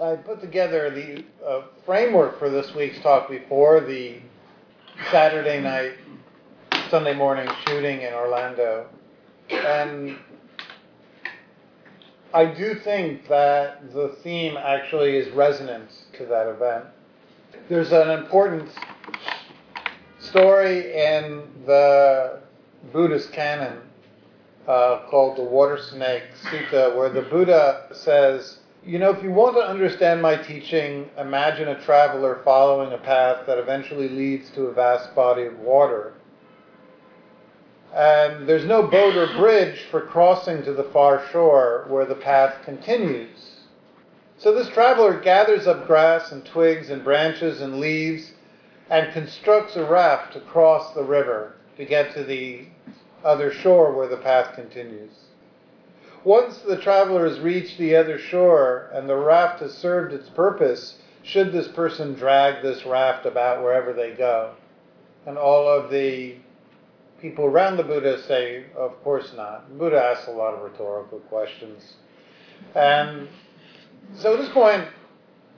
I put together the uh, framework for this week's talk before the Saturday night, Sunday morning shooting in Orlando. And I do think that the theme actually is resonant to that event. There's an important story in the Buddhist canon uh, called the Water Snake Sutta, where the Buddha says, You know, if you want to understand my teaching, imagine a traveler following a path that eventually leads to a vast body of water. And there's no boat or bridge for crossing to the far shore where the path continues. So this traveler gathers up grass and twigs and branches and leaves and constructs a raft to cross the river to get to the other shore where the path continues. Once the traveler has reached the other shore and the raft has served its purpose, should this person drag this raft about wherever they go? And all of the people around the Buddha say, of course not. The Buddha asks a lot of rhetorical questions. And so at this point,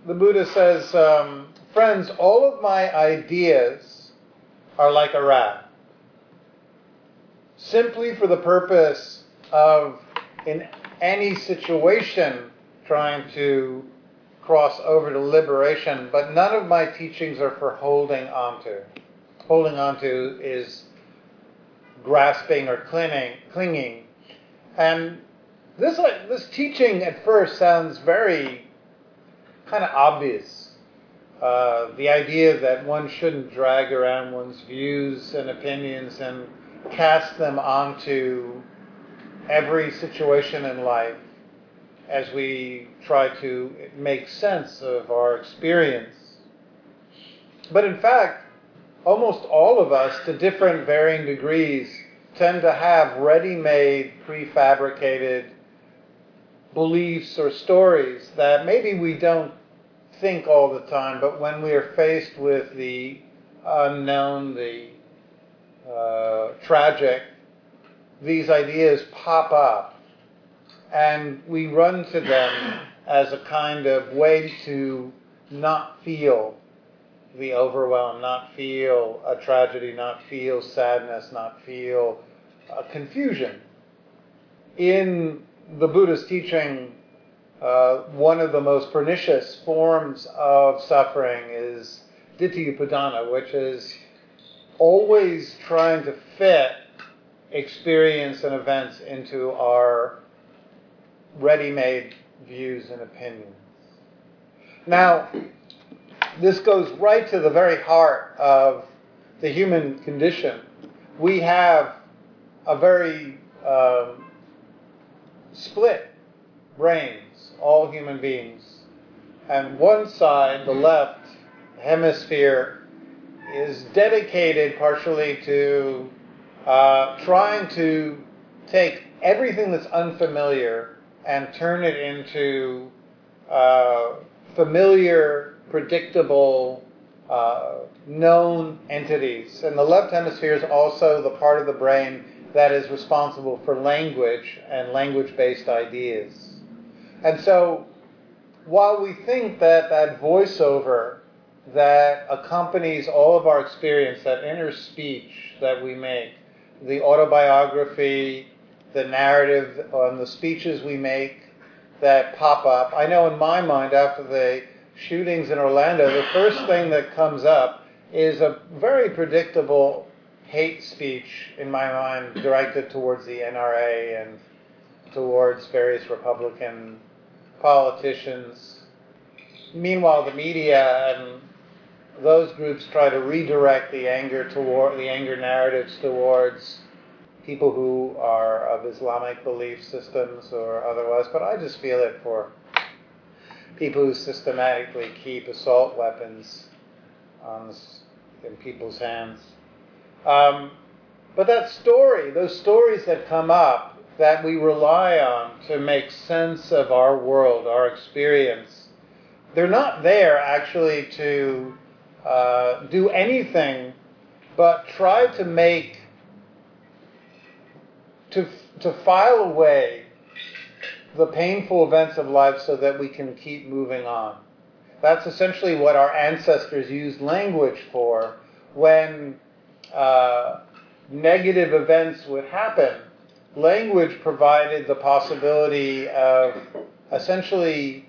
the Buddha says, um, Friends, all of my ideas are like a raft simply for the purpose of, in any situation, trying to cross over to liberation, but none of my teachings are for holding onto. Holding onto is grasping or clinging, clinging. And this, this teaching at first sounds very kind of obvious. Uh, the idea that one shouldn't drag around one's views and opinions and cast them onto every situation in life as we try to make sense of our experience. But in fact, almost all of us, to different varying degrees, tend to have ready made, prefabricated beliefs or stories that maybe we don't think all the time, but when we are faced with the unknown, the uh, tragic, these ideas pop up and we run to them as a kind of way to not feel the overwhelm, not feel a tragedy, not feel sadness, not feel confusion. In the Buddha's teaching, uh, one of the most pernicious forms of suffering is ditthi which is always trying to fit experience and events into our ready made views and opinions. Now, this goes right to the very heart of the human condition. We have a very um, split brains, all human beings. And one side, the left hemisphere, is dedicated partially to uh, trying to take everything that's unfamiliar and turn it into uh, familiar, predictable, uh, known entities. And the left hemisphere is also the part of the brain that is responsible for language and language based ideas. And so, while we think that that voiceover that accompanies all of our experience, that inner speech that we make, the autobiography, the narrative, and the speeches we make that pop up. I know in my mind, after the shootings in Orlando, the first thing that comes up is a very predictable hate speech in my mind directed towards the NRA and towards various Republican politicians. Meanwhile, the media and those groups try to redirect the anger toward the anger narratives towards people who are of Islamic belief systems or otherwise, but I just feel it for people who systematically keep assault weapons on, in people's hands. Um, but that story, those stories that come up that we rely on to make sense of our world, our experience, they're not there actually to uh, do anything but try to make, to, to file away the painful events of life so that we can keep moving on. That's essentially what our ancestors used language for when uh, negative events would happen. Language provided the possibility of essentially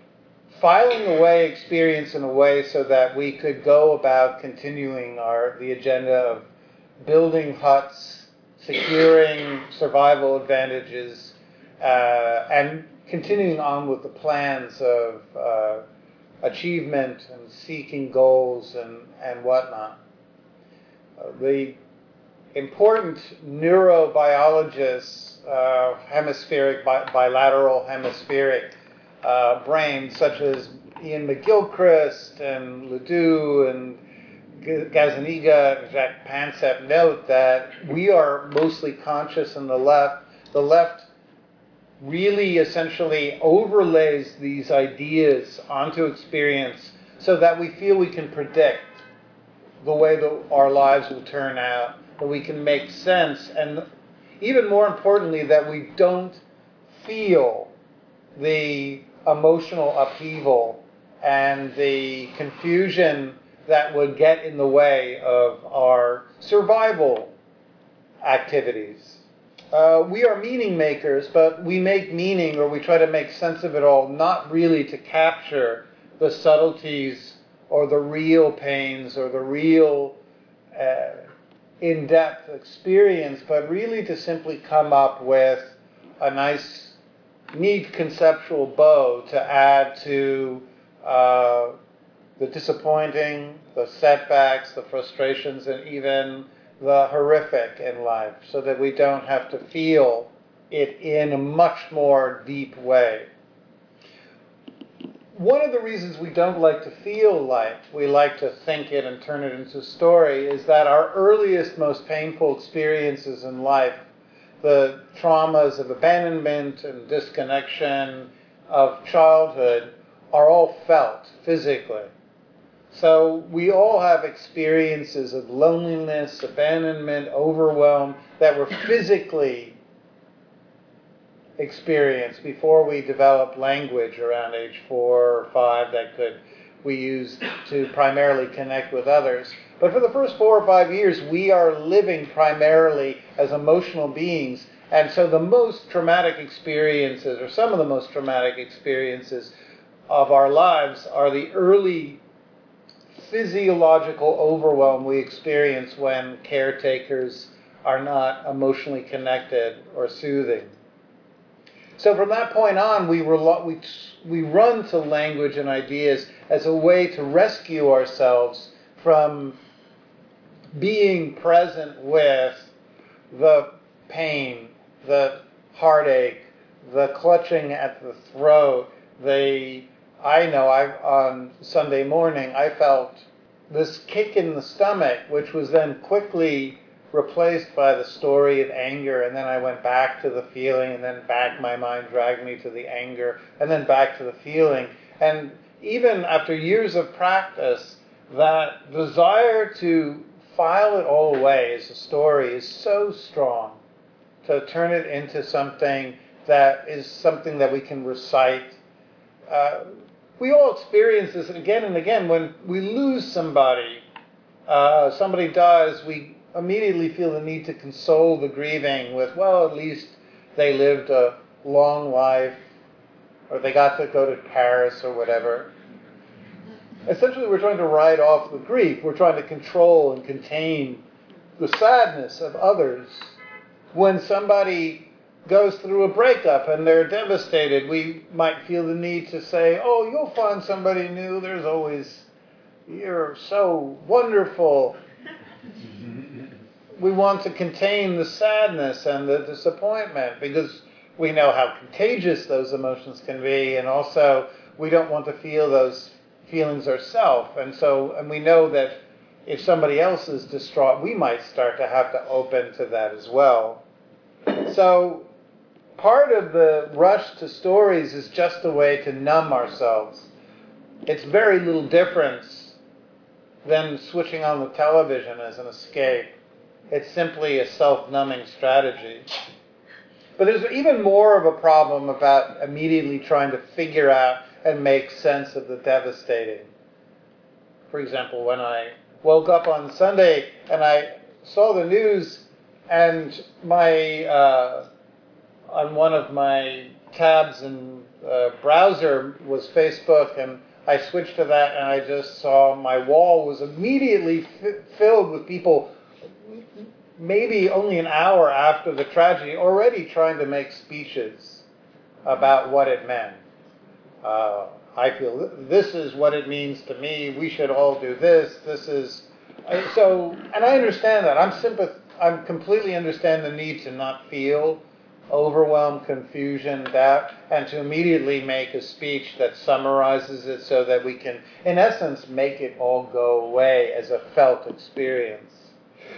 filing away experience in a way so that we could go about continuing our the agenda of building huts, securing survival advantages, uh, and continuing on with the plans of uh, achievement and seeking goals and, and whatnot. Uh, the important neurobiologists, uh, hemispheric, bi- bilateral hemispheric uh, brains, such as Iain McGilchrist and Ledoux and Gazzaniga and Jack Panksepp, note that we are mostly conscious in the left. The left really essentially overlays these ideas onto experience so that we feel we can predict the way that our lives will turn out, that we can make sense, and even more importantly, that we don't feel the emotional upheaval and the confusion that would get in the way of our survival activities. Uh, we are meaning makers, but we make meaning or we try to make sense of it all, not really to capture the subtleties or the real pains or the real uh, in depth experience, but really to simply come up with a nice, neat conceptual bow to add to uh, the disappointing, the setbacks, the frustrations, and even the horrific in life so that we don't have to feel it in a much more deep way. One of the reasons we don't like to feel life, we like to think it and turn it into a story, is that our earliest, most painful experiences in life, the traumas of abandonment and disconnection of childhood, are all felt physically. So we all have experiences of loneliness, abandonment, overwhelm that were physically experienced before we developed language around age four or five that could we use to primarily connect with others. But for the first four or five years, we are living primarily as emotional beings. And so the most traumatic experiences, or some of the most traumatic experiences of our lives, are the early physiological overwhelm we experience when caretakers are not emotionally connected or soothing. So from that point on, we, we, we run to language and ideas as a way to rescue ourselves from being present with the pain, the heartache, the clutching at the throat, the I know I on Sunday morning I felt this kick in the stomach, which was then quickly replaced by the story of anger, and then I went back to the feeling, and then back my mind dragged me to the anger, and then back to the feeling. And even after years of practice, that desire to file it all away as a story is so strong to turn it into something that is something that we can recite. Uh, we all experience this again and again when we lose somebody, uh, somebody dies, we immediately feel the need to console the grieving with, well, at least they lived a long life, or they got to go to Paris or whatever. Essentially, we're trying to write off the grief. We're trying to control and contain the sadness of others. When somebody goes through a breakup and they're devastated, we might feel the need to say, Oh, you'll find somebody new. There's always, you're so wonderful. we want to contain the sadness and the disappointment because we know how contagious those emotions can be, and also we don't want to feel those feelings ourselves. And so, and we know that if somebody else is distraught, we might start to have to open to that as well. So part of the rush to stories is just a way to numb ourselves. It's very little difference than switching on the television as an escape. It's simply a self numbing strategy. But there's even more of a problem about immediately trying to figure out and make sense of the devastating. For example, when I woke up on Sunday and I saw the news and my uh, on one of my tabs and uh, browser was Facebook and I switched to that and I just saw my wall was immediately f- filled with people maybe only an hour after the tragedy already trying to make speeches about what it meant. Uh, I feel this is what it means to me. We should all do this. This is so, and I understand that. I'm sympath- I'm completely understand the need to not feel overwhelm, confusion, doubt, and to immediately make a speech that summarizes it so that we can, in essence, make it all go away as a felt experience.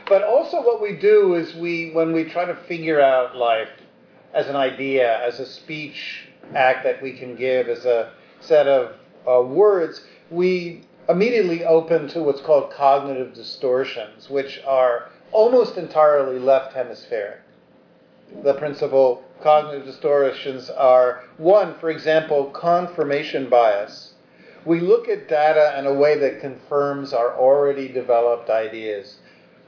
But also, what we do is we, when we try to figure out life as an idea, as a speech act that we can give, as a set of uh, words, we immediately open to what's called cognitive distortions, which are almost entirely left hemispheric the principal cognitive distortions are one, for example, confirmation bias. We look at data in a way that confirms our already developed ideas.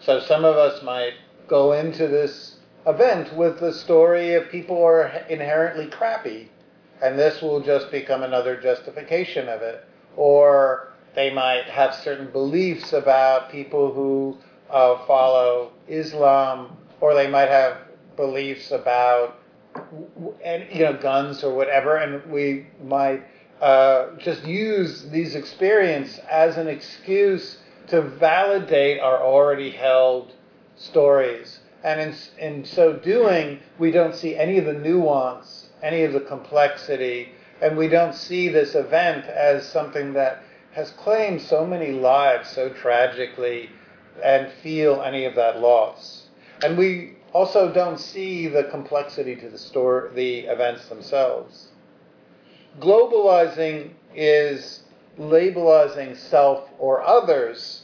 So some of us might go into this event with the story of people are inherently crappy, and this will just become another justification of it. Or they might have certain beliefs about people who uh, follow Islam, or they might have beliefs about and you know guns or whatever, and we might uh, just use these experiences as an excuse to validate our already held stories. And in, in so doing, we don't see any of the nuance, any of the complexity, and we don't see this event as something that has claimed so many lives so tragically and feel any of that loss. And we also don't see the complexity to the story, the events themselves. Globalizing is labelizing self or others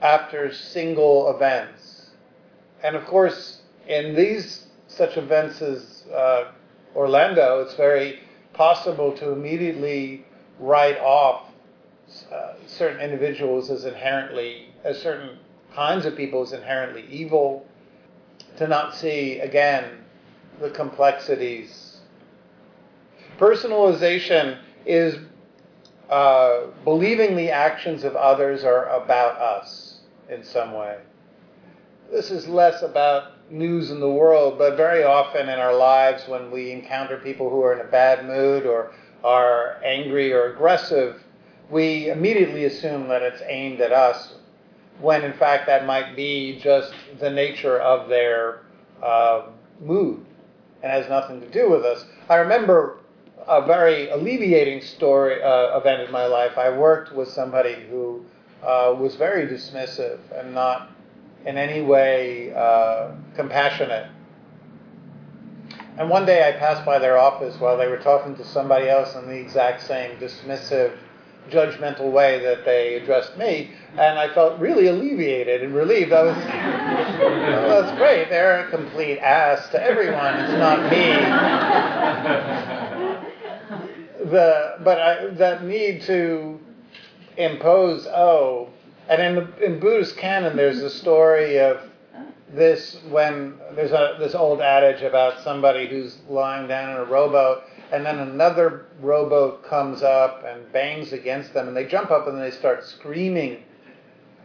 after single events. And of course, in these such events as uh, Orlando, it's very possible to immediately write off uh, certain individuals as inherently, as certain kinds of people as inherently evil, to not see, again, the complexities. Personalization is uh, believing the actions of others are about us in some way. This is less about news in the world, but very often in our lives when we encounter people who are in a bad mood or are angry or aggressive, we immediately assume that it's aimed at us when in fact that might be just the nature of their uh, mood and has nothing to do with us. I remember a very alleviating story uh, event in my life. I worked with somebody who uh, was very dismissive and not in any way uh, compassionate. And one day I passed by their office while they were talking to somebody else in the exact same dismissive judgmental way that they addressed me, and I felt really alleviated and relieved. I was, that's great. They're a complete ass to everyone. It's not me. The but I, that need to impose oh, and in the in Buddhist canon, there's a story of this when there's a this old adage about somebody who's lying down in a rowboat and then another rowboat comes up and bangs against them, and they jump up and they start screaming.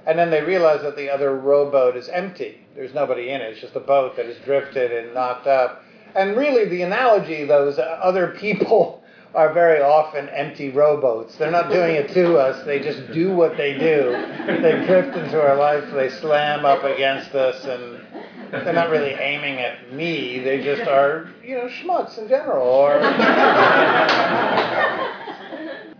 And then they realize that the other rowboat is empty. There's nobody in it. It's just a boat that has drifted and knocked up. And really, the analogy, those other people are very often empty rowboats. They're not doing it to us. They just do what they do. They drift into our life. They slam up against us and they're not really aiming at me. They just are, you know, schmucks in general. Or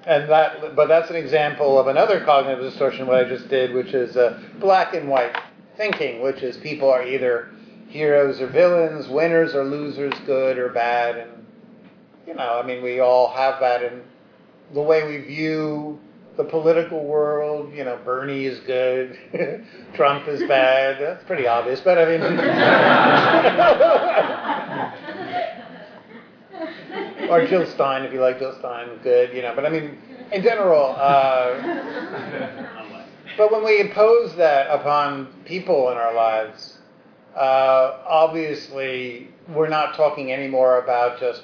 and that, but that's an example of another cognitive distortion. What I just did, which is uh, black and white thinking, which is people are either heroes or villains, winners or losers, good or bad, and you know, I mean, we all have that in the way we view the political world, you know, Bernie is good, Trump is bad. That's pretty obvious, but I mean, or Jill Stein, if you like Jill Stein, good, you know. But I mean, in general, uh, but when we impose that upon people in our lives, uh, obviously we're not talking anymore about just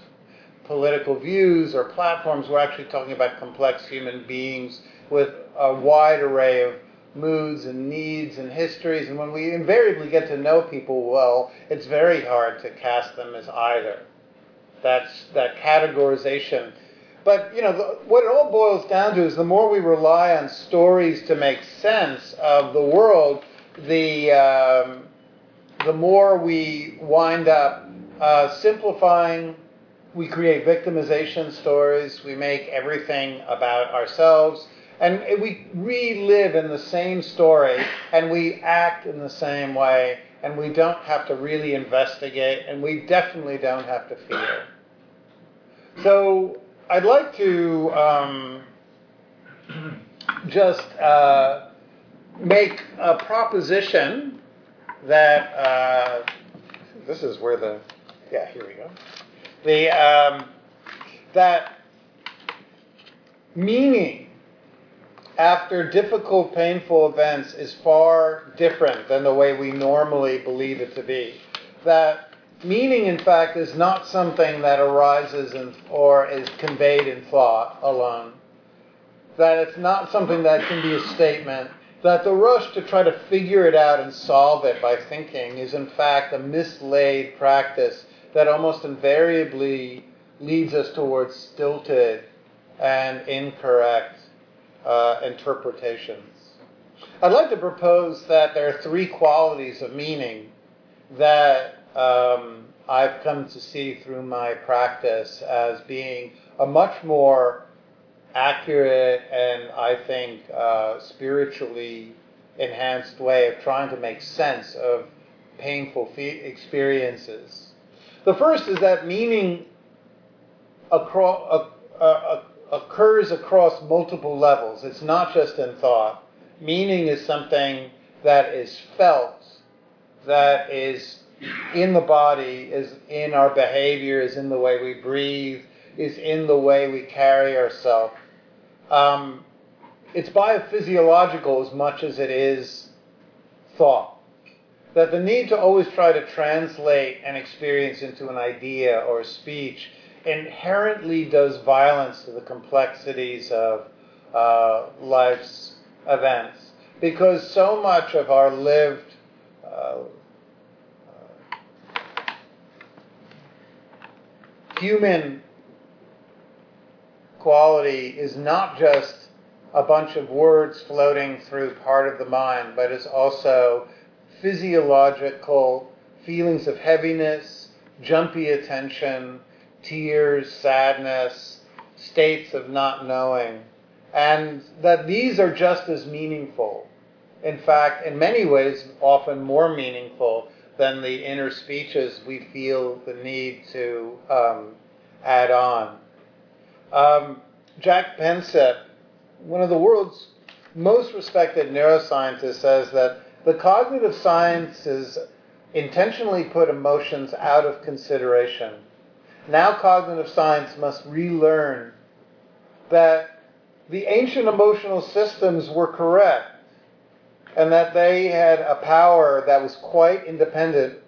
political views or platforms. We're actually talking about complex human beings with a wide array of moods and needs and histories. And when we invariably get to know people well, it's very hard to cast them as either. That's that categorization. But you know, the, what it all boils down to is the more we rely on stories to make sense of the world, the um, the more we wind up uh, simplifying. We create victimization stories. We make everything about ourselves. And we relive in the same story and we act in the same way and we don't have to really investigate and we definitely don't have to fear. So I'd like to um, just uh, make a proposition that uh, this is where the yeah here we go the um, that meaning after difficult, painful events is far different than the way we normally believe it to be. That meaning, in fact, is not something that arises in, or is conveyed in thought alone. That it's not something that can be a statement. That the rush to try to figure it out and solve it by thinking is, in fact, a mislaid practice that almost invariably leads us towards stilted and incorrect uh, interpretations. I'd like to propose that there are three qualities of meaning that um, I've come to see through my practice as being a much more accurate and I think uh, spiritually enhanced way of trying to make sense of painful experiences. The first is that meaning across, uh, uh, occurs across multiple levels. It's not just in thought. Meaning is something that is felt, that is in the body, is in our behavior, is in the way we breathe, is in the way we carry ourselves. Um, it's biophysiological as much as it is thought. That the need to always try to translate an experience into an idea or a speech inherently does violence to the complexities of uh, life's events. Because so much of our lived uh, human quality is not just a bunch of words floating through part of the mind, but is also physiological feelings of heaviness, jumpy attention, tears, sadness, states of not knowing, and that these are just as meaningful. In fact, in many ways, often more meaningful than the inner speeches we feel the need to um, add on. Um, Jack Panksepp, one of the world's most respected neuroscientists, says that the cognitive sciences intentionally put emotions out of consideration now cognitive science must relearn that the ancient emotional systems were correct and that they had a power that was quite independent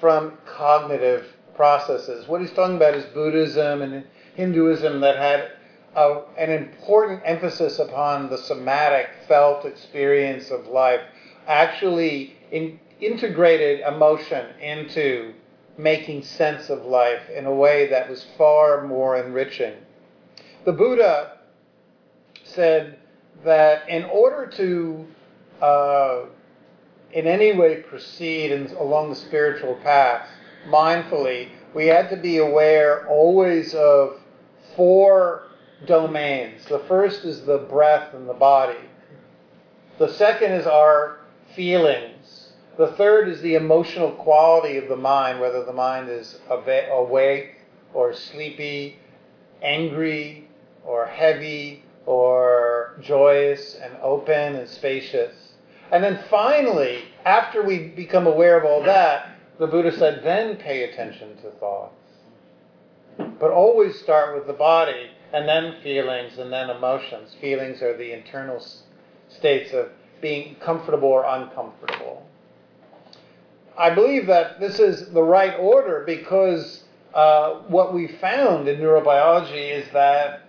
from cognitive processes. What he's talking about is Buddhism and Hinduism that had a, an important emphasis upon the somatic, felt experience of life, actually in, integrated emotion into making sense of life in a way that was far more enriching. The Buddha said that in order to, uh, in any way, proceed in, along the spiritual path mindfully, we had to be aware always of four domains. The first is the breath and the body. The second is our feelings the third is the emotional quality of the mind, whether the mind is awake or sleepy, angry or heavy or joyous and open and spacious. And then finally, after we become aware of all that, the Buddha said, then pay attention to thoughts. but always start with the body and then feelings and then emotions. Feelings are the internal states of being comfortable or uncomfortable. I believe that this is the right order because uh, what we found in neurobiology is that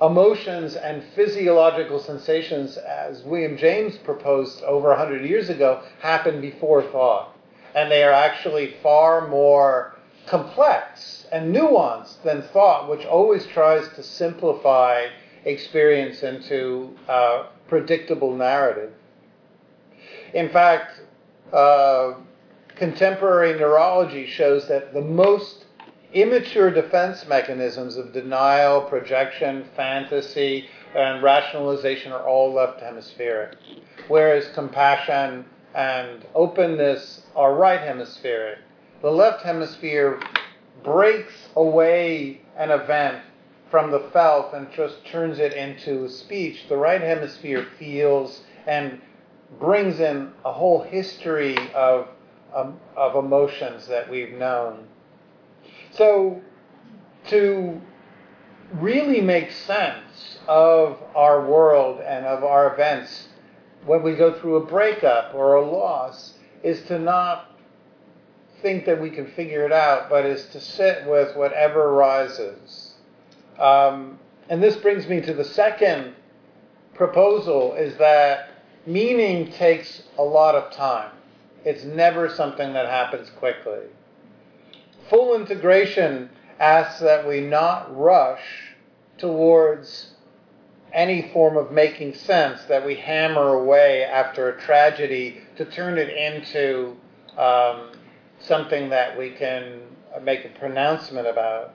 emotions and physiological sensations, as William James proposed over 100 years ago, happen before thought. And they are actually far more complex and nuanced than thought, which always tries to simplify experience into a predictable narrative. In fact, uh, contemporary neurology shows that the most immature defense mechanisms of denial, projection, fantasy, and rationalization are all left hemispheric, whereas compassion and openness are right hemispheric. The left hemisphere breaks away an event from the felt and just turns it into speech. The right hemisphere feels and brings in a whole history of, um, of emotions that we've known. So, to really make sense of our world and of our events when we go through a breakup or a loss is to not think that we can figure it out, but is to sit with whatever rises. Um, and this brings me to the second proposal is that meaning takes a lot of time. It's never something that happens quickly. Full integration asks that we not rush towards any form of making sense, that we hammer away after a tragedy to turn it into um, something that we can make a pronouncement about.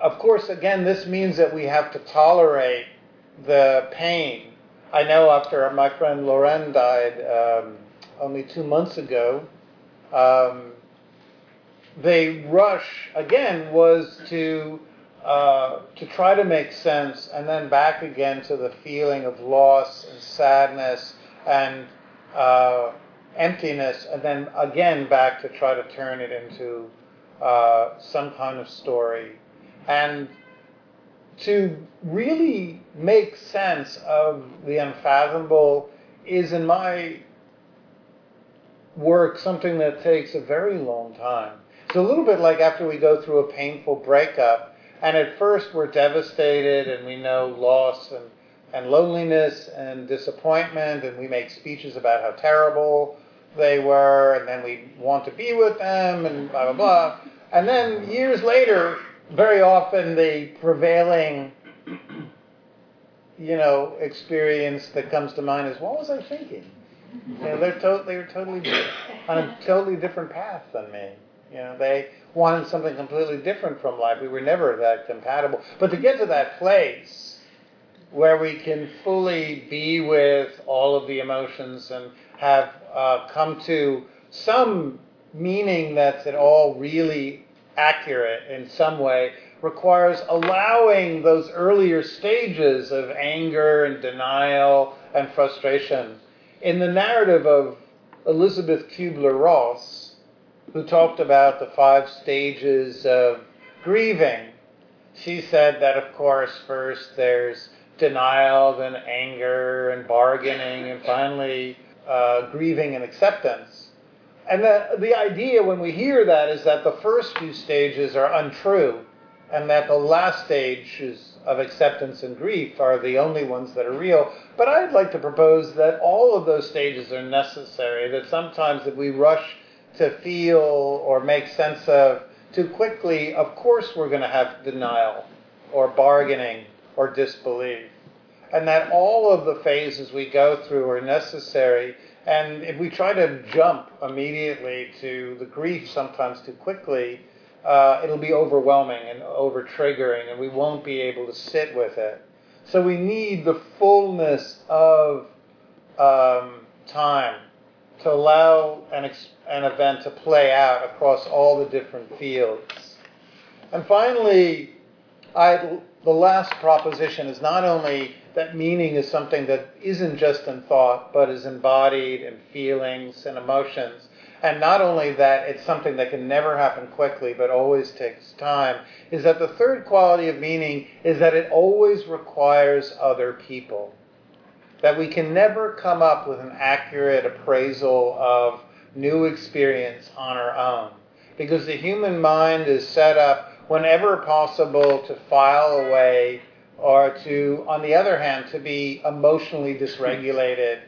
Of course, again, this means that we have to tolerate the pain. I know after my friend Loren died um, only two months ago, um, the rush again was to uh, to try to make sense and then back again to the feeling of loss and sadness and uh, emptiness, and then again back to try to turn it into uh, some kind of story. And to really make sense of the unfathomable is, in my work, something that takes a very long time. It's a little bit like after we go through a painful breakup, and at first we're devastated and we know loss and, and loneliness and disappointment, and we make speeches about how terrible they were, and then we want to be with them, and blah, blah, blah. And then years later, very often the prevailing, you know, experience that comes to mind is, what was I thinking? You know, they're to- they were totally on a totally different path than me. You know, they wanted something completely different from life. We were never that compatible. But to get to that place where we can fully be with all of the emotions and have uh, come to some meaning that's at all really accurate in some way requires allowing those earlier stages of anger and denial and frustration. In the narrative of Elisabeth Kubler Ross, who talked about the five stages of grieving, she said that, of course, first there's denial, then anger and bargaining, and finally uh, grieving and acceptance. And the, the idea when we hear that is that the first few stages are untrue, and that the last stages of acceptance and grief are the only ones that are real. But I'd like to propose that all of those stages are necessary, that sometimes if we rush to feel or make sense of too quickly, of course we're going to have denial or bargaining or disbelief and that all of the phases we go through are necessary. And if we try to jump immediately to the grief sometimes too quickly, uh, it'll be overwhelming and over triggering, and we won't be able to sit with it. So we need the fullness of um, time to allow an, ex- an event to play out across all the different fields. And finally, I, the last proposition is not only that meaning is something that isn't just in thought, but is embodied in feelings and emotions. and not only that, it's something that can never happen quickly, but always takes time, is that the third quality of meaning is that it always requires other people. That we can never come up with an accurate appraisal of new experience on our own. Because the human mind is set up whenever possible to file away or to, on the other hand, to be emotionally dysregulated.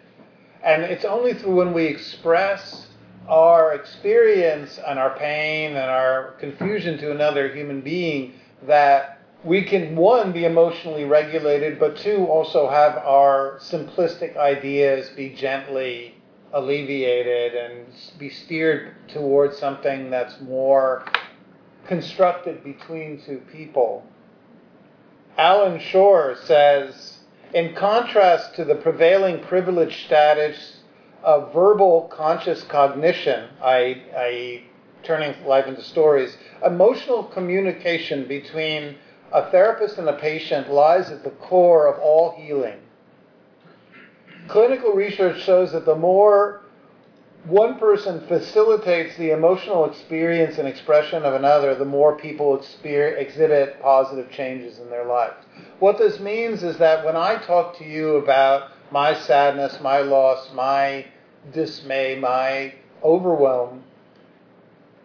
And it's only through when we express our experience and our pain and our confusion to another human being that we can, one, be emotionally regulated, but two, also have our simplistic ideas be gently alleviated and be steered towards something that's more constructed between two people. Allan Schore says, in contrast to the prevailing privileged status of verbal conscious cognition, i.e., turning life into stories, emotional communication between a therapist and a patient lies at the core of all healing. Clinical research shows that the more one person facilitates the emotional experience and expression of another, the more people exhibit positive changes in their life. What this means is that when I talk to you about my sadness, my loss, my dismay, my overwhelm,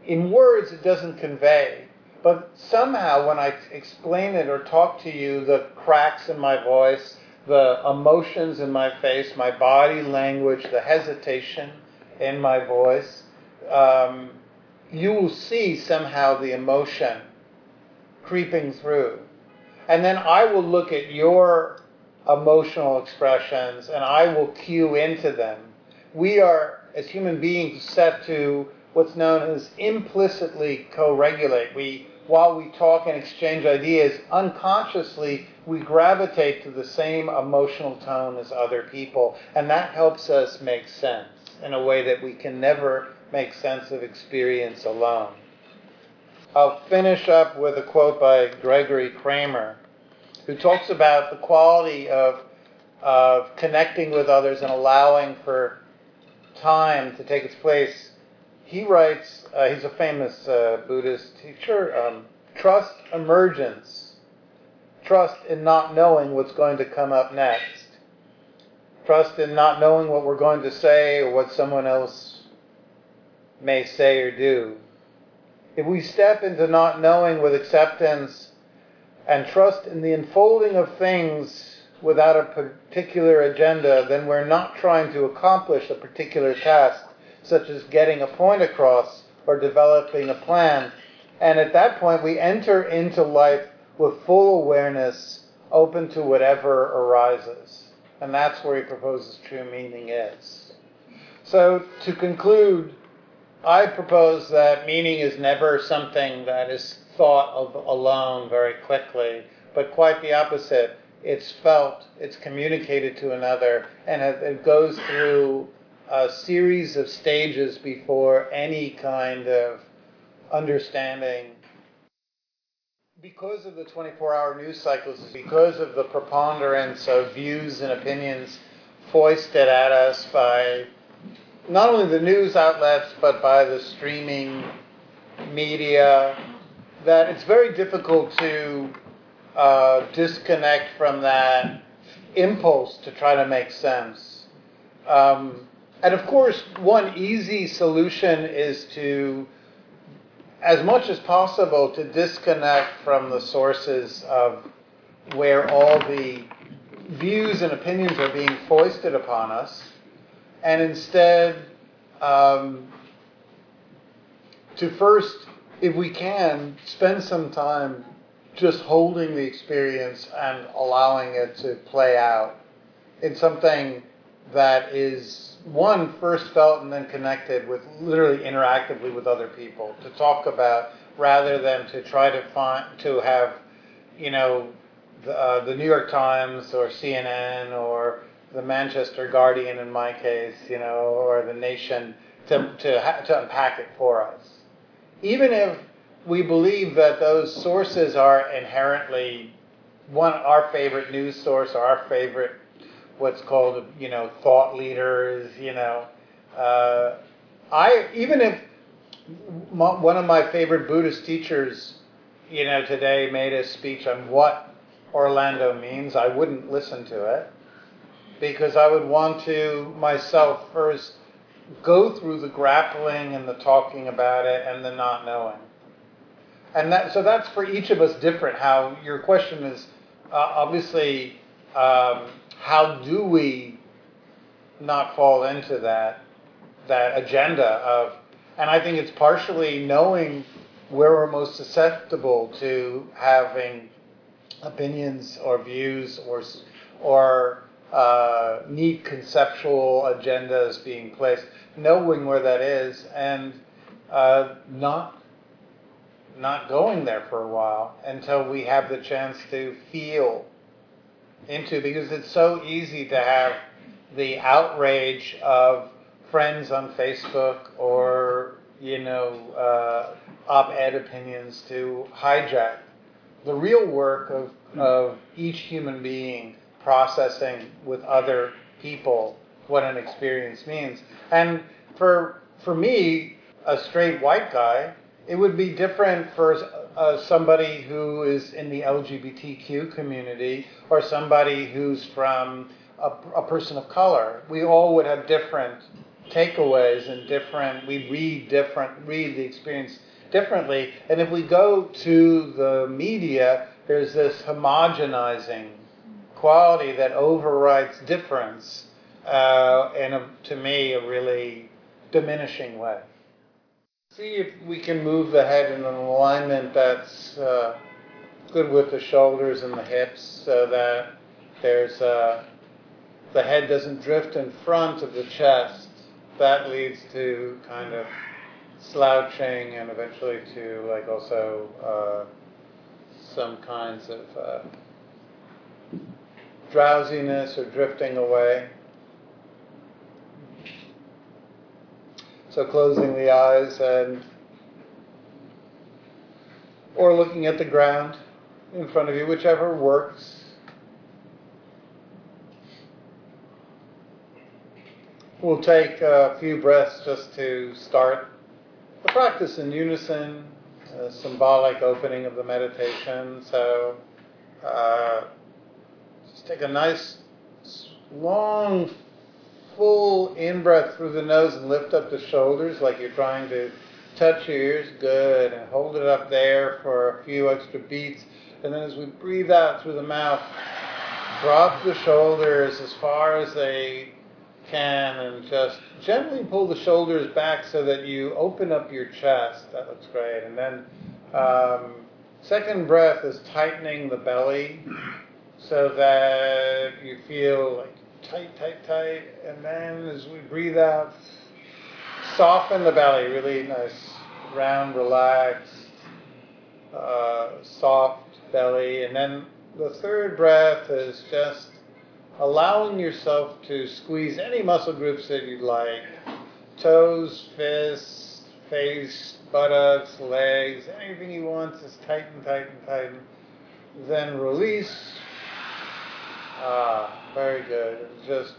in words it doesn't convey. But somehow when I explain it or talk to you, the cracks in my voice, the emotions in my face, my body language, the hesitation, in my voice, um, you will see somehow the emotion creeping through. And then I will look at your emotional expressions and I will cue into them. We are, as human beings, set to what's known as implicitly co-regulate. We, while we talk and exchange ideas, unconsciously we gravitate to the same emotional tone as other people, and that helps us make sense in a way that we can never make sense of experience alone. I'll finish up with a quote by Gregory Kramer, who talks about the quality of, of connecting with others and allowing for time to take its place. He writes, uh, he's a famous uh, Buddhist teacher, um, trust emergence, trust in not knowing what's going to come up next trust in not knowing what we're going to say or what someone else may say or do. If we step into not knowing with acceptance and trust in the unfolding of things without a particular agenda, then we're not trying to accomplish a particular task, such as getting a point across or developing a plan. And at that point, we enter into life with full awareness, open to whatever arises. And that's where he proposes true meaning is. So to conclude, I propose that meaning is never something that is thought of alone very quickly, but quite the opposite. It's felt, it's communicated to another, and it goes through a series of stages before any kind of understanding because of the 24 hour news cycles, because of the preponderance of views and opinions foisted at us by not only the news outlets, but by the streaming media, that it's very difficult to uh, disconnect from that impulse to try to make sense. Um, and of course, one easy solution is to as much as possible to disconnect from the sources of where all the views and opinions are being foisted upon us, and instead um, to first, if we can, spend some time just holding the experience and allowing it to play out in something that is one first felt and then connected with literally interactively with other people to talk about rather than to try to find to have you know the, uh, the New York Times or CNN or the Manchester Guardian in my case you know or the Nation to to, ha- to unpack it for us. Even if we believe that those sources are inherently one our favorite news source or our favorite what's called, you know, thought leaders, you know. Uh, I even if my, one of my favorite Buddhist teachers, you know, today made a speech on what Orlando means, I wouldn't listen to it because I would want to myself first go through the grappling and the talking about it and the not knowing. And that, so that's for each of us different. How your question is uh, obviously um, how do we not fall into that that agenda of and I think it's partially knowing where we're most susceptible to having opinions or views or or uh, neat conceptual agendas being placed, knowing where that is, and uh, not not going there for a while until we have the chance to feel into because it's so easy to have the outrage of friends on Facebook or you know uh, op-ed opinions to hijack the real work of, of each human being processing with other people what an experience means. And for for me, a straight white guy, it would be different for uh, somebody who is in the LGBTQ community or somebody who's from a, a, person of color. We all would have different takeaways and different. We read different, read the experience differently. And if we go to the media, there's this homogenizing quality that overrides difference uh, in, a, to me, a really diminishing way. See if we can move the head in an alignment that's uh, good with the shoulders and the hips so that there's uh, the head doesn't drift in front of the chest. That leads to kind of slouching and eventually to like also uh, some kinds of uh, drowsiness or drifting away. So closing the eyes and or looking at the ground in front of you, whichever works. We'll take a few breaths just to start the practice in unison, a symbolic opening of the meditation. So uh, just take a nice, long, full in breath through the nose and lift up the shoulders like you're trying to touch your ears. Good. And hold it up there for a few extra beats. And then as we breathe out through the mouth, drop the shoulders as far as they can and just gently pull the shoulders back so that you open up your chest. That looks great. And then um, second breath is tightening the belly so that you feel like tight, tight, tight. And then as we breathe out, soften the belly, really nice, round, relaxed, uh, soft belly. And then the third breath is just allowing yourself to squeeze any muscle groups that you'd like toes, fists, face, buttocks, legs, anything you want, just tighten, tighten, tighten. Then release. Ah, very good. Just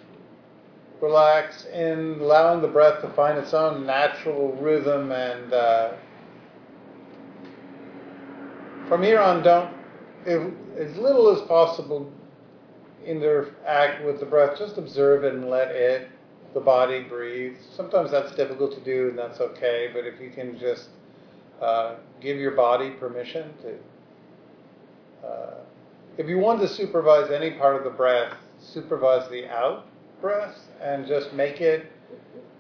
relax in, allowing the breath to find its own natural rhythm and uh, from here on, don't, if, as little as possible, interact with the breath. Just observe it and let it, the body, breathe. Sometimes that's difficult to do, and that's okay. But if you can just uh, give your body permission to, uh, if you want to supervise any part of the breath, supervise the out breath and just make it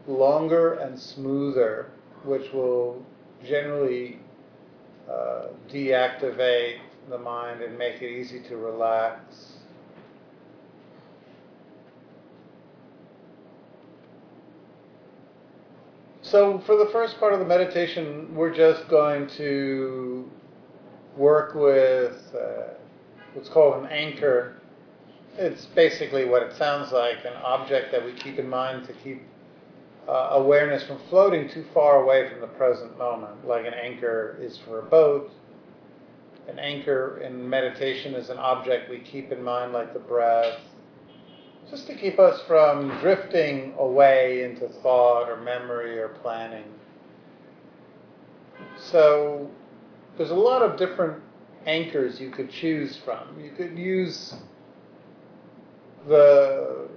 longer and smoother, which will generally uh, deactivate the mind and make it easy to relax. So, for the first part of the meditation, we're just going to work with uh, what's called an anchor. It's basically what it sounds like an object that we keep in mind to keep uh, awareness from floating too far away from the present moment, like an anchor is for a boat. An anchor in meditation is an object we keep in mind, like the breath. just to keep us from drifting away into thought or memory or planning. So there's a lot of different anchors you could choose from. You could use the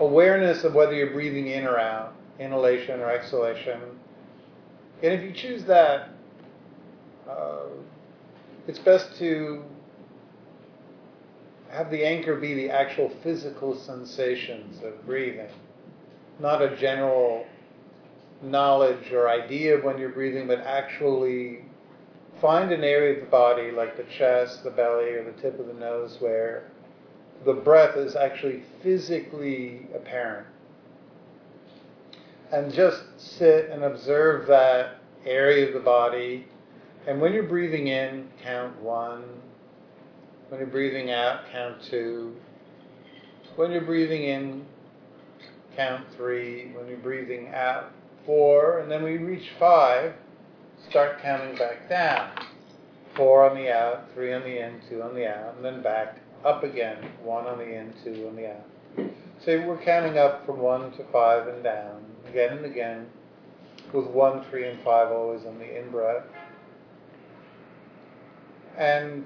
awareness of whether you're breathing in or out, inhalation or exhalation. And if you choose that, uh, it's best to have the anchor be the actual physical sensations of breathing, not a general knowledge or idea of when you're breathing, but actually find an area of the body like the chest, the belly, or the tip of the nose where the breath is actually physically apparent. And just sit and observe that area of the body. And when you're breathing in, count one. When you're breathing out, count two. When you're breathing in, count three. When you're breathing out, four. And then we reach five, start counting back down. Four on the out, three on the in, two on the out, and then back up again. One on the in, two on the out. So we're counting up from one to five and down, again and again, with one, three, and five always on the in breath. And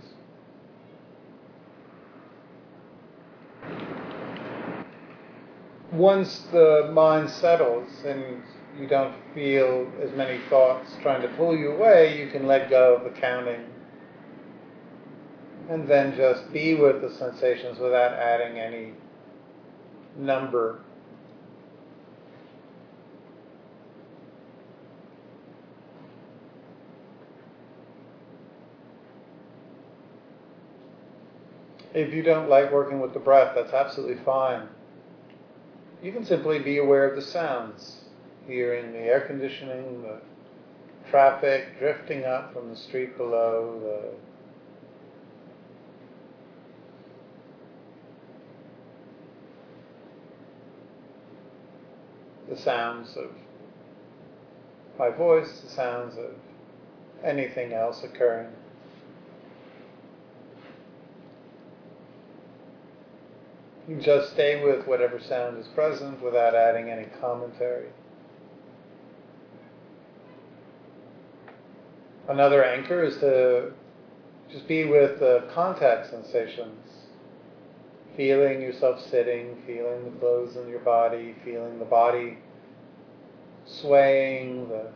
once the mind settles and you don't feel as many thoughts trying to pull you away, you can let go of the counting and then just be with the sensations without adding any number. If you don't like working with the breath, that's absolutely fine. You can simply be aware of the sounds, hearing the air conditioning, the traffic drifting up from the street below, the the sounds of my voice, the sounds of anything else occurring. You just stay with whatever sound is present without adding any commentary. Another anchor is to just be with the contact sensations feeling yourself sitting, feeling the clothes on your body, feeling the body swaying, the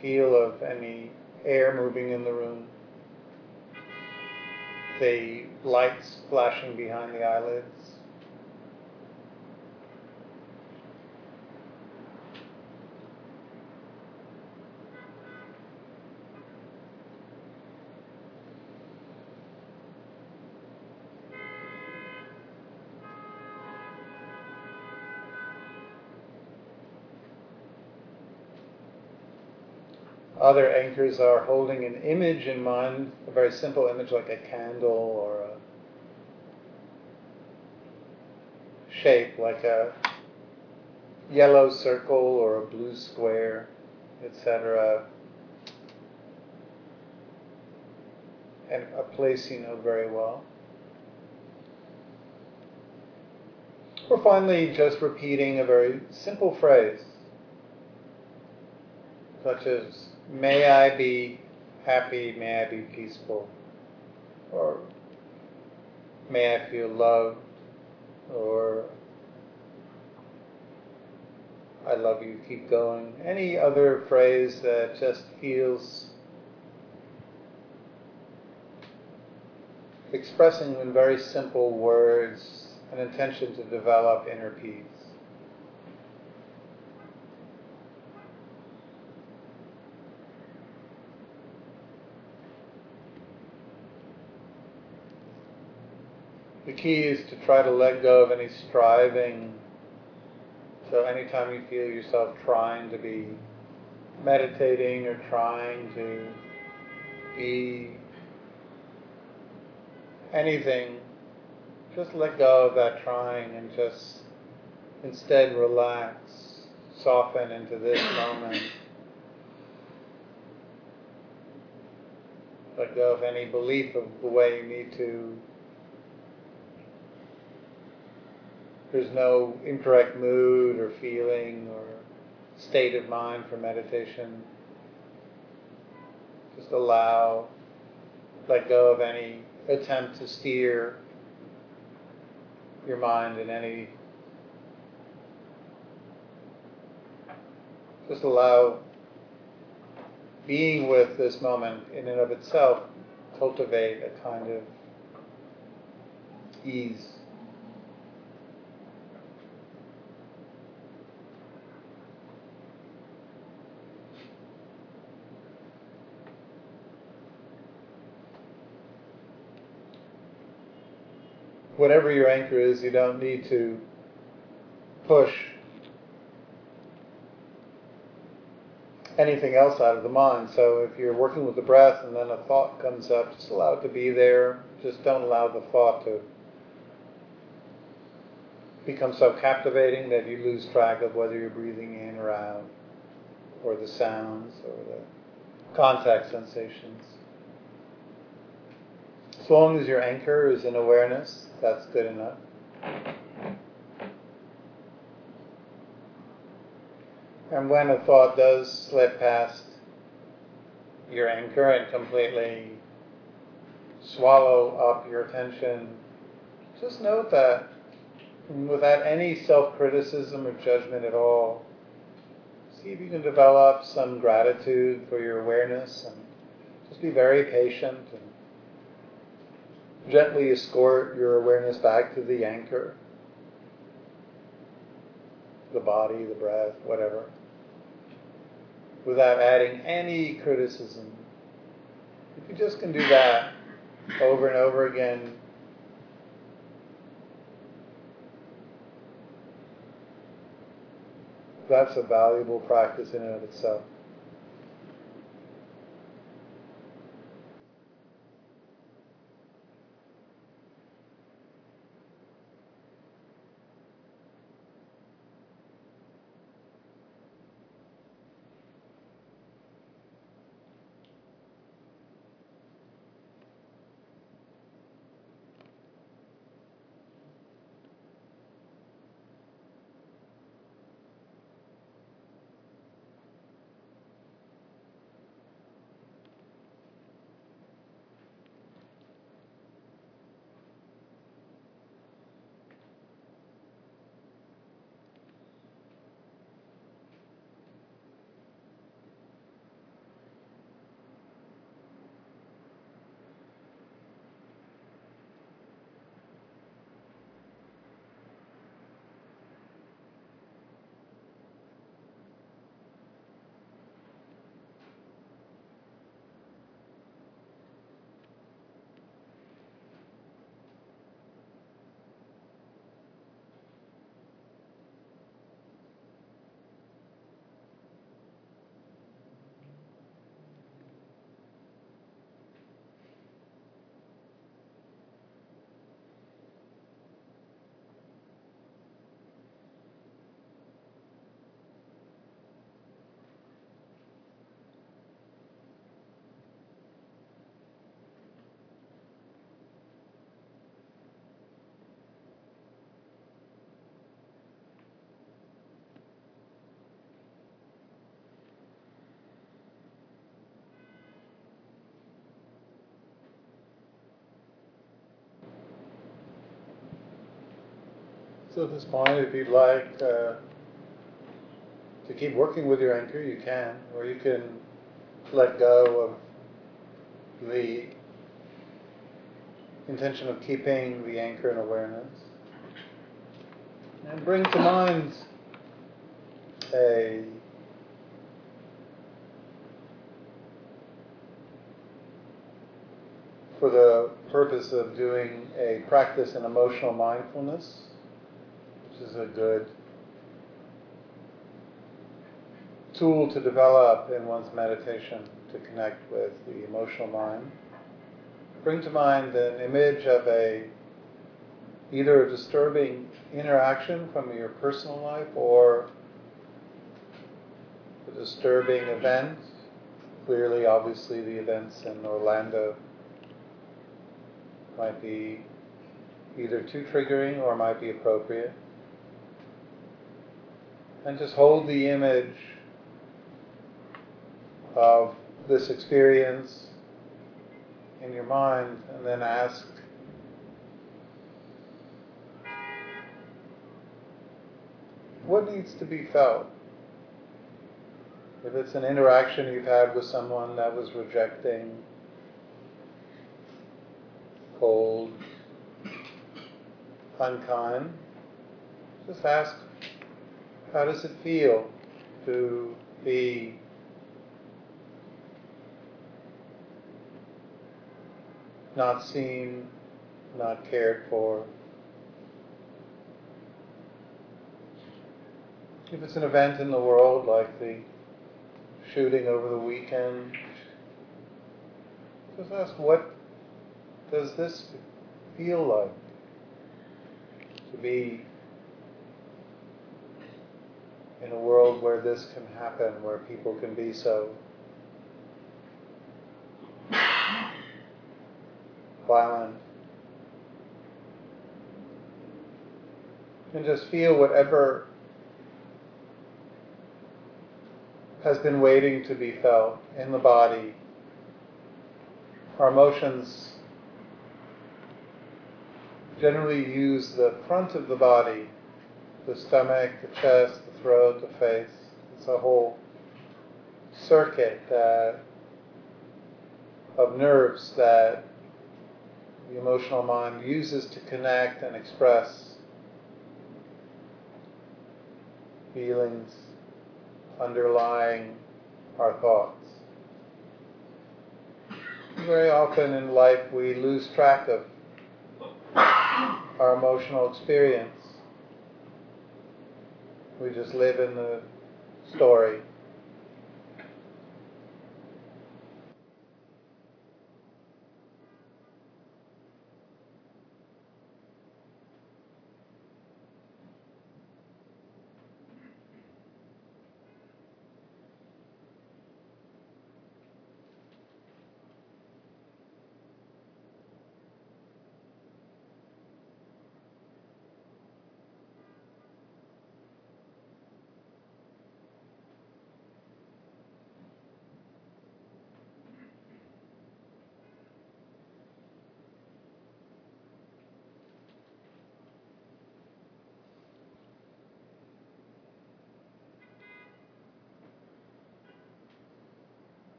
feel of any air moving in the room, the lights flashing behind the eyelids. Other anchors are holding an image in mind, a very simple image like a candle or a shape like a yellow circle or a blue square, etc. And a place you know very well. Or finally, just repeating a very simple phrase, such as May I be happy, may I be peaceful, or may I feel loved, or I love you, keep going. Any other phrase that just feels expressing in very simple words an intention to develop inner peace. The key is to try to let go of any striving. So anytime you feel yourself trying to be meditating or trying to be anything, just let go of that trying and just instead relax, soften into this moment. Let go of any belief of the way you need to There's no incorrect mood or feeling or state of mind for meditation. Just allow, let go of any attempt to steer your mind in any. Just allow being with this moment in and of itself cultivate a kind of ease. Whatever your anchor is, you don't need to push anything else out of the mind. So if you're working with the breath and then a thought comes up, just allow it to be there. Just don't allow the thought to become so captivating that you lose track of whether you're breathing in or out, or the sounds, or the contact sensations. As long as your anchor is in awareness, that's good enough. And when a thought does slip past your anchor and completely swallow up your attention, just note that without any self criticism or judgment at all. See if you can develop some gratitude for your awareness and just be very patient and gently escort your awareness back to the anchor, the body, the breath, whatever without adding any criticism. If you just can do that over and over again, that's a valuable practice in and of itself. At this point, if you'd like uh, to keep working with your anchor, you can, or you can let go of the intention of keeping the anchor in awareness. And bring to mind a for the purpose of doing a practice in emotional mindfulness is a good tool to develop in one's meditation to connect with the emotional mind. Bring to mind an image of a either a disturbing interaction from your personal life or a disturbing event. Clearly, obviously, the events in Orlando might be either too triggering or might be appropriate. And just hold the image of this experience in your mind and then ask what needs to be felt? If it's an interaction you've had with someone that was rejecting, cold, unkind, just ask, how does it feel to be not seen, not cared for? If it's an event in the world like the shooting over the weekend, just ask what does this feel like to be in a world where this can happen, where people can be so violent. And just feel whatever has been waiting to be felt in the body. Our emotions generally use the front of the body, the stomach, the chest, throat, the face. It's a whole circuit that, of nerves that the emotional mind uses to connect and express feelings underlying our thoughts. Very often in life we lose track of our emotional experience. We just live in the story.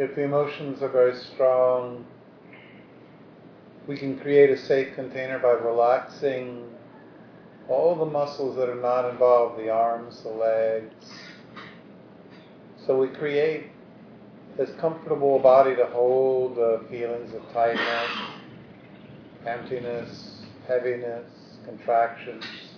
If the emotions are very strong, we can create a safe container by relaxing all the muscles that are not involved, the arms, the legs. So we create this comfortable a body to hold the feelings of tightness, emptiness, heaviness, contractions.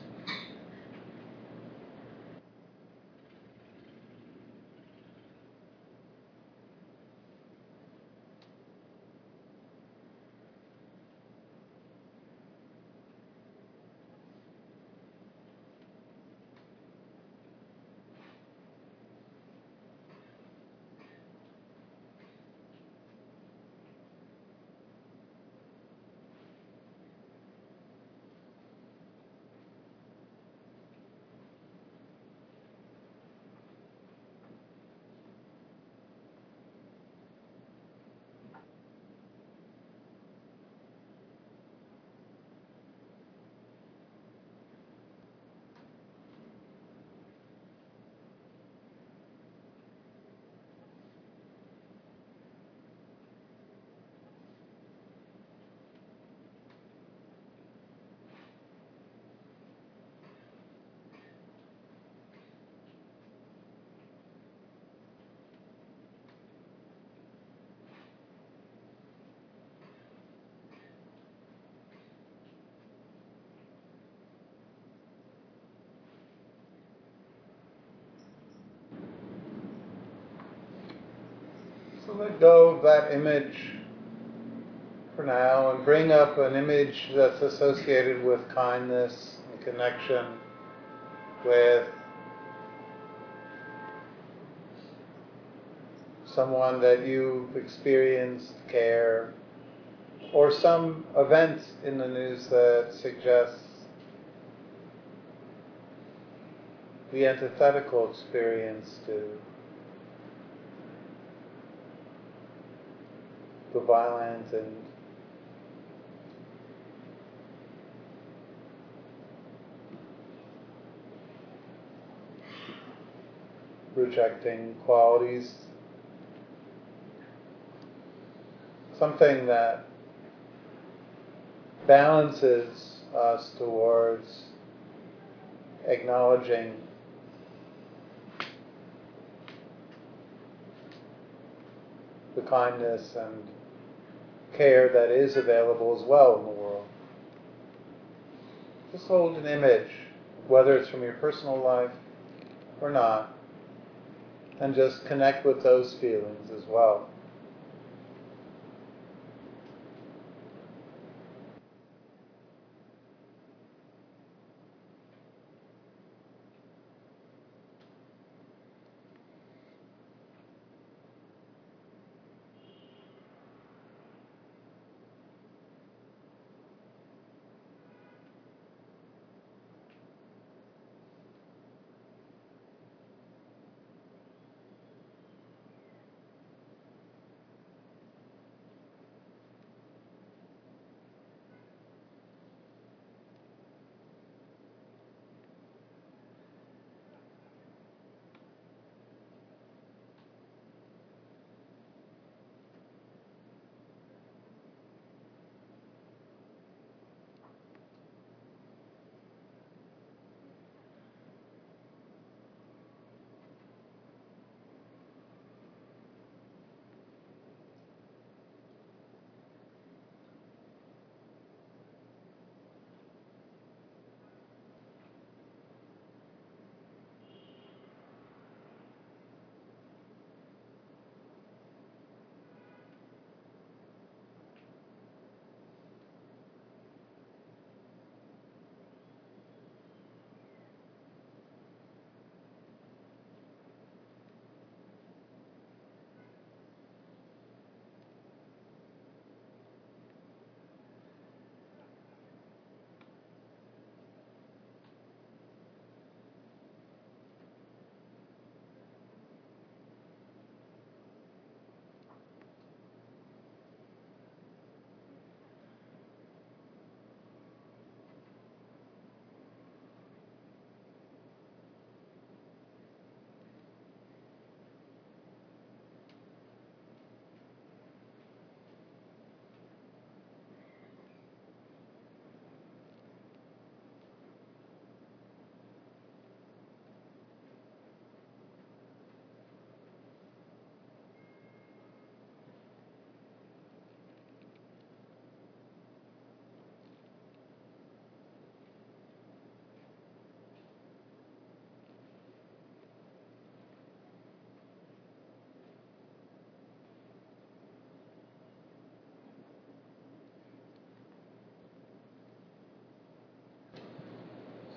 So let go of that image for now and bring up an image that's associated with kindness and connection with someone that you've experienced care or some event in the news that suggests the antithetical experience to the violence and rejecting qualities. Something that balances us towards acknowledging the kindness and care that is available as well in the world. Just hold an image, whether it's from your personal life or not, and just connect with those feelings as well.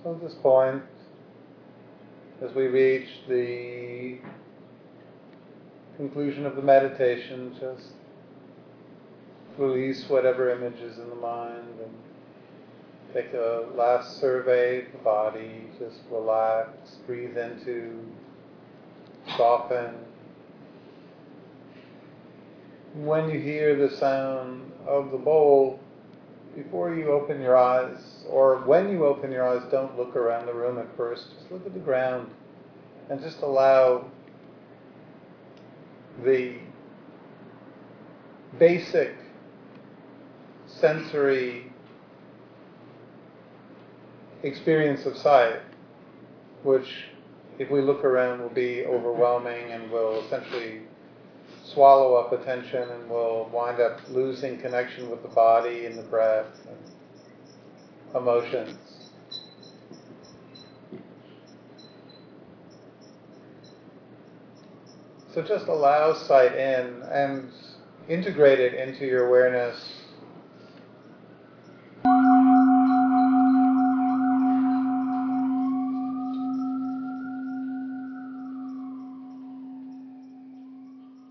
So at this point, as we reach the conclusion of the meditation, just release whatever images in the mind and take a last survey of the body. Just relax, breathe into, soften. When you hear the sound of the bowl, before you open your eyes, or when you open your eyes, don't look around the room at first. Just look at the ground and just allow the basic sensory experience of sight, which, if we look around, will be overwhelming and will essentially swallow up attention and will wind up losing connection with the body and the breath and emotions. So just allow sight in and integrate it into your awareness